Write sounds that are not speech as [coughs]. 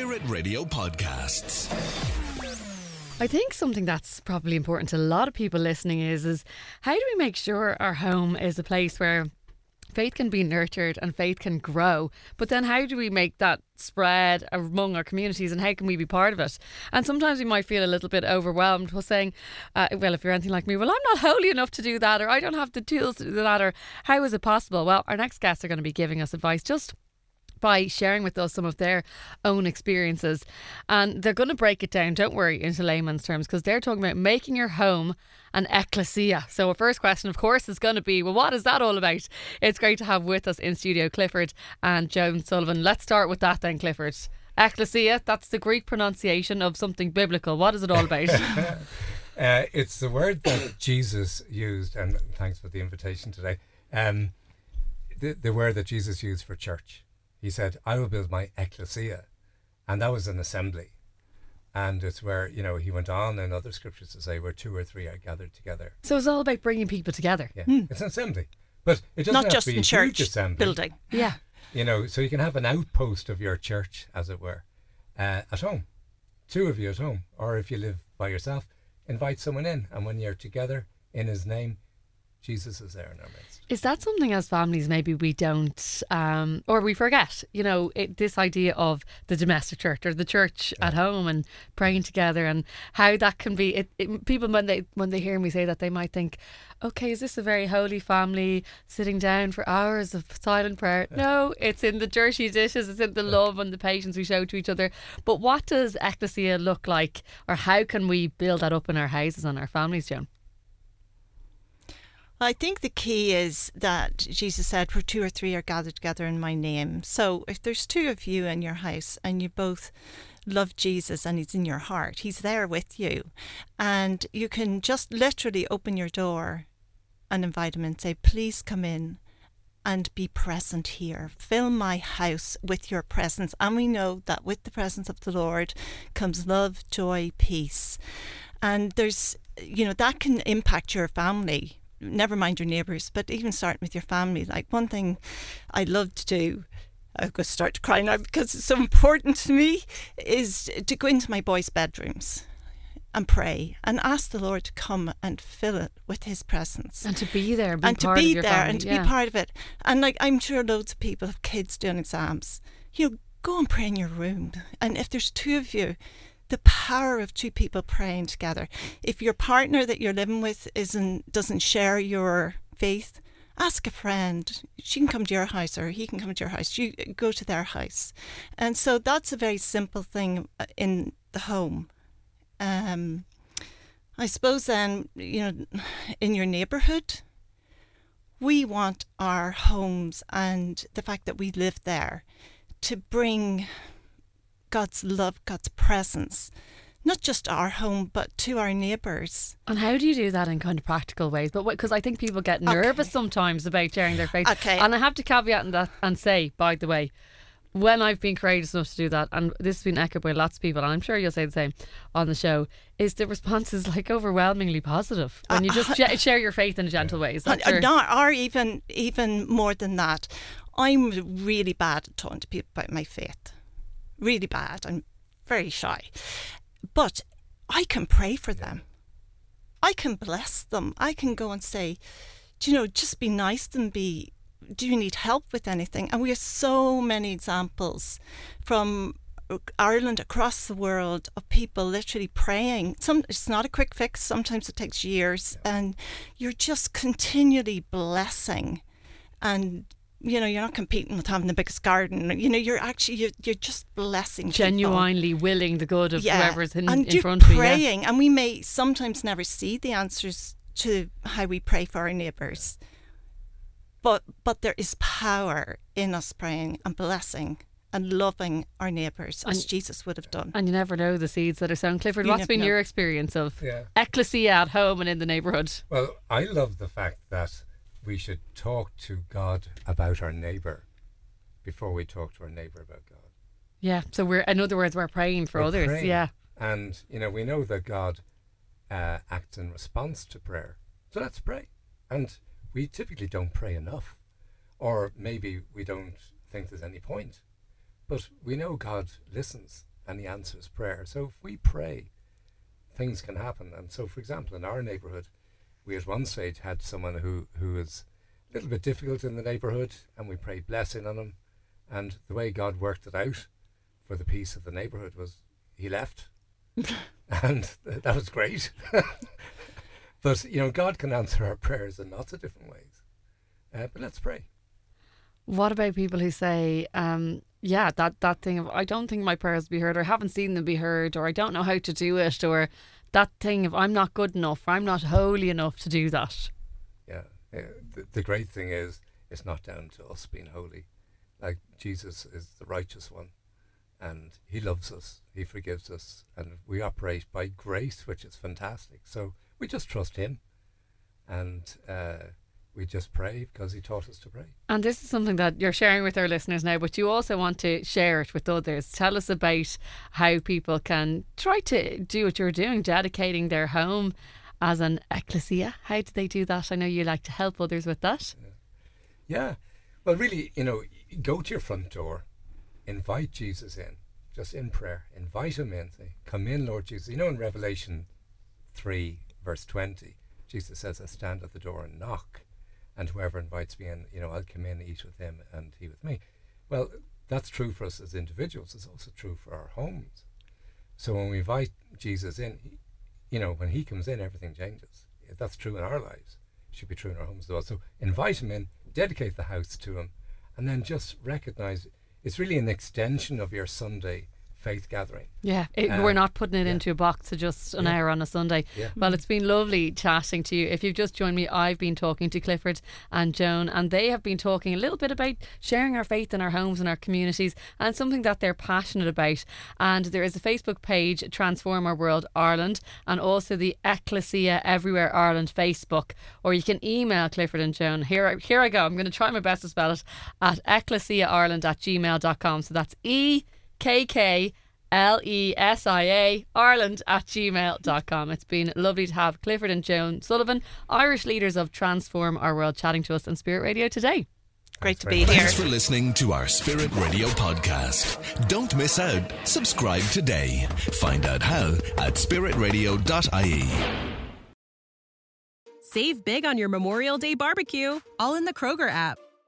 Spirit Radio Podcasts. I think something that's probably important to a lot of people listening is is how do we make sure our home is a place where faith can be nurtured and faith can grow? But then how do we make that spread among our communities and how can we be part of it? And sometimes we might feel a little bit overwhelmed. With saying uh, well if you're anything like me well i'm not holy enough to do that or i don't have the tools to do that or how is it possible? Well our next guests are going to be giving us advice just by sharing with us some of their own experiences. And they're going to break it down, don't worry, into layman's terms, because they're talking about making your home an ecclesia. So, our first question, of course, is going to be well, what is that all about? It's great to have with us in studio Clifford and Joan Sullivan. Let's start with that then, Clifford. Ecclesia, that's the Greek pronunciation of something biblical. What is it all about? [laughs] uh, it's the word that [coughs] Jesus used, and thanks for the invitation today. Um, the, the word that Jesus used for church he said, I will build my ecclesia. And that was an assembly. And it's where, you know, he went on in other scriptures to say where two or three are gathered together. So it's all about bringing people together. Yeah. Hmm. It's an assembly. But it doesn't Not have just to be in a church huge assembly. building. Yeah. [laughs] You know, so you can have an outpost of your church, as it were, uh, at home. Two of you at home. Or if you live by yourself, invite someone in. And when you're together in his name, Jesus is there in our midst. Is that something as families maybe we don't, um, or we forget? You know, it, this idea of the domestic church or the church yeah. at home and praying together, and how that can be. It, it, people when they when they hear me say that, they might think, "Okay, is this a very holy family sitting down for hours of silent prayer?" Yeah. No, it's in the dirty dishes. It's in the yeah. love and the patience we show to each other. But what does ecclesia look like, or how can we build that up in our houses and our families, Joan? I think the key is that Jesus said, Where two or three are gathered together in my name. So if there's two of you in your house and you both love Jesus and he's in your heart, he's there with you. And you can just literally open your door and invite him and say, Please come in and be present here. Fill my house with your presence. And we know that with the presence of the Lord comes love, joy, peace. And there's, you know, that can impact your family never mind your neighbours, but even starting with your family. Like one thing I love to do, I'm going to start crying now because it's so important to me, is to go into my boys' bedrooms and pray and ask the Lord to come and fill it with His presence and to be there and, to be there family, and to yeah. be part of it. And like I'm sure loads of people have kids doing exams. You know, go and pray in your room, and if there's two of you, the power of two people praying together. If your partner that you're living with isn't doesn't share your faith, ask a friend. She can come to your house or he can come to your house. You go to their house. And so that's a very simple thing uh, in the home. Um, I suppose then, you know, in your neighbourhood, we want our homes and the fact that we live there to bring God's love, God's presence, not just our home, but to our neighbours. And how do you do that in kind of practical ways? But because I think people get nervous okay. sometimes about sharing their faith. Okay. And I have to caveat that and say, by the way, when I've been courageous enough to do that, and this has been echoed by lots of people, and I'm sure you'll say the same on the show, is the response is like overwhelmingly positive when you just uh, share your faith in a gentle way. Is that uh, not, or even even more than that, I'm really bad at talking to people about my faith really bad. I'm very shy. But I can pray for them. I can bless them. I can go and say, do you know, just be nice and be, do you need help with anything? And we have so many examples from uh, Ireland across the world of people literally praying. Some it's not a quick fix. Sometimes it takes years, and you're just continually blessing and you know, you're not competing with having the biggest garden. You know, you're actually you're, you're just blessing, genuinely people. willing the good of yeah. whoever's in, and in front of you. praying, yeah. and we may sometimes never see the answers to how we pray for our neighbours, but but there is power in us praying and blessing and loving our neighbours as And- Jesus would have done. And you never know the seeds that are sown. Clifford, You what's never been know. your experience of Yeah. ecclesia at home and in the neighbourhood? Well, I love the fact that we should talk to God about our neighbour before we talk to our neighbour about God. Yeah. So we're, in other words, we're praying for We're others. praying. Yeah. And, you know, we know that God uh, acts in response to prayer. So let's pray. And we typically don't pray enough. Or maybe we don't think there's any point. But we know God listens and He answers prayer. So if we pray, things can happen. And so, for example, in our neighbourhood, we at one stage had someone who, who was a little bit difficult in the neighbourhood, and we prayed blessing on him. And the way God worked it out for the peace of the neighbourhood was he left. [laughs] and that was great. [laughs] but, you know, God can answer our prayers in lots of different ways. Uh, but let's pray. What about people who say, um, yeah, that, that thing of, I don't think my prayers will be heard, or I haven't seen them be heard, or I don't know how to do it, or that thing of, I'm not good enough, or I'm not holy enough to do that. Yeah. The, the great thing is, it's not down to us being holy. Like Jesus is the righteous one, and He loves us, He forgives us, and we operate by grace, which is fantastic. So we just trust Him, and uh, we just pray because He taught us to pray. And this is something that you're sharing with our listeners now, but you also want to share it with others. Tell us about how people can try to do what you're doing, dedicating their home as an ecclesia. How do they do that? I know you like to help others with that. Yeah. Well, really, you know, go to your front door, invite Jesus in, just in prayer. Invite him in. Say, Come in, Lord Jesus. You know, in Revelation 3, verse 20, Jesus says, I stand at the door and knock, and whoever invites me in, you know, I'll come in, eat with him, and he with me. Well, that's true for us as individuals. It's also true for our homes. So when we invite Jesus in, you know, when he comes in, everything changes. That's true in our lives. It Should be true in our homes as well. So invite him in, dedicate the house to him, and then just recognize it's really an extension of your Sunday faith gathering. Yeah, it, Um, we're not putting it yeah. into a box to just an Yeah. hour on a Sunday. Yeah. Well, it's been lovely chatting to you. If you've just joined me, I've been talking to Clifford and Joan, and they have been talking a little bit about sharing our faith in our homes and our communities, and something that they're passionate about. And there is a Facebook page, Transform Our World Ireland, and also the Ekklesia Everywhere Ireland Facebook, or you can email Clifford and Joan. Here, I- here I go. I'm going to try my best to spell it at ekklesiaireland at gmail.com. So that's E K K L E S I A Ireland at gmail.com. It's been lovely to have Clifford and Joan Sullivan, Irish leaders of Transform Our World, chatting to us on Spirit Radio today. Great to be here. Thanks for listening to our Spirit Radio podcast. Don't miss out. Subscribe today. Find out how at spiritradio.ie. Save big on your Memorial Day barbecue, all in the Kroger app.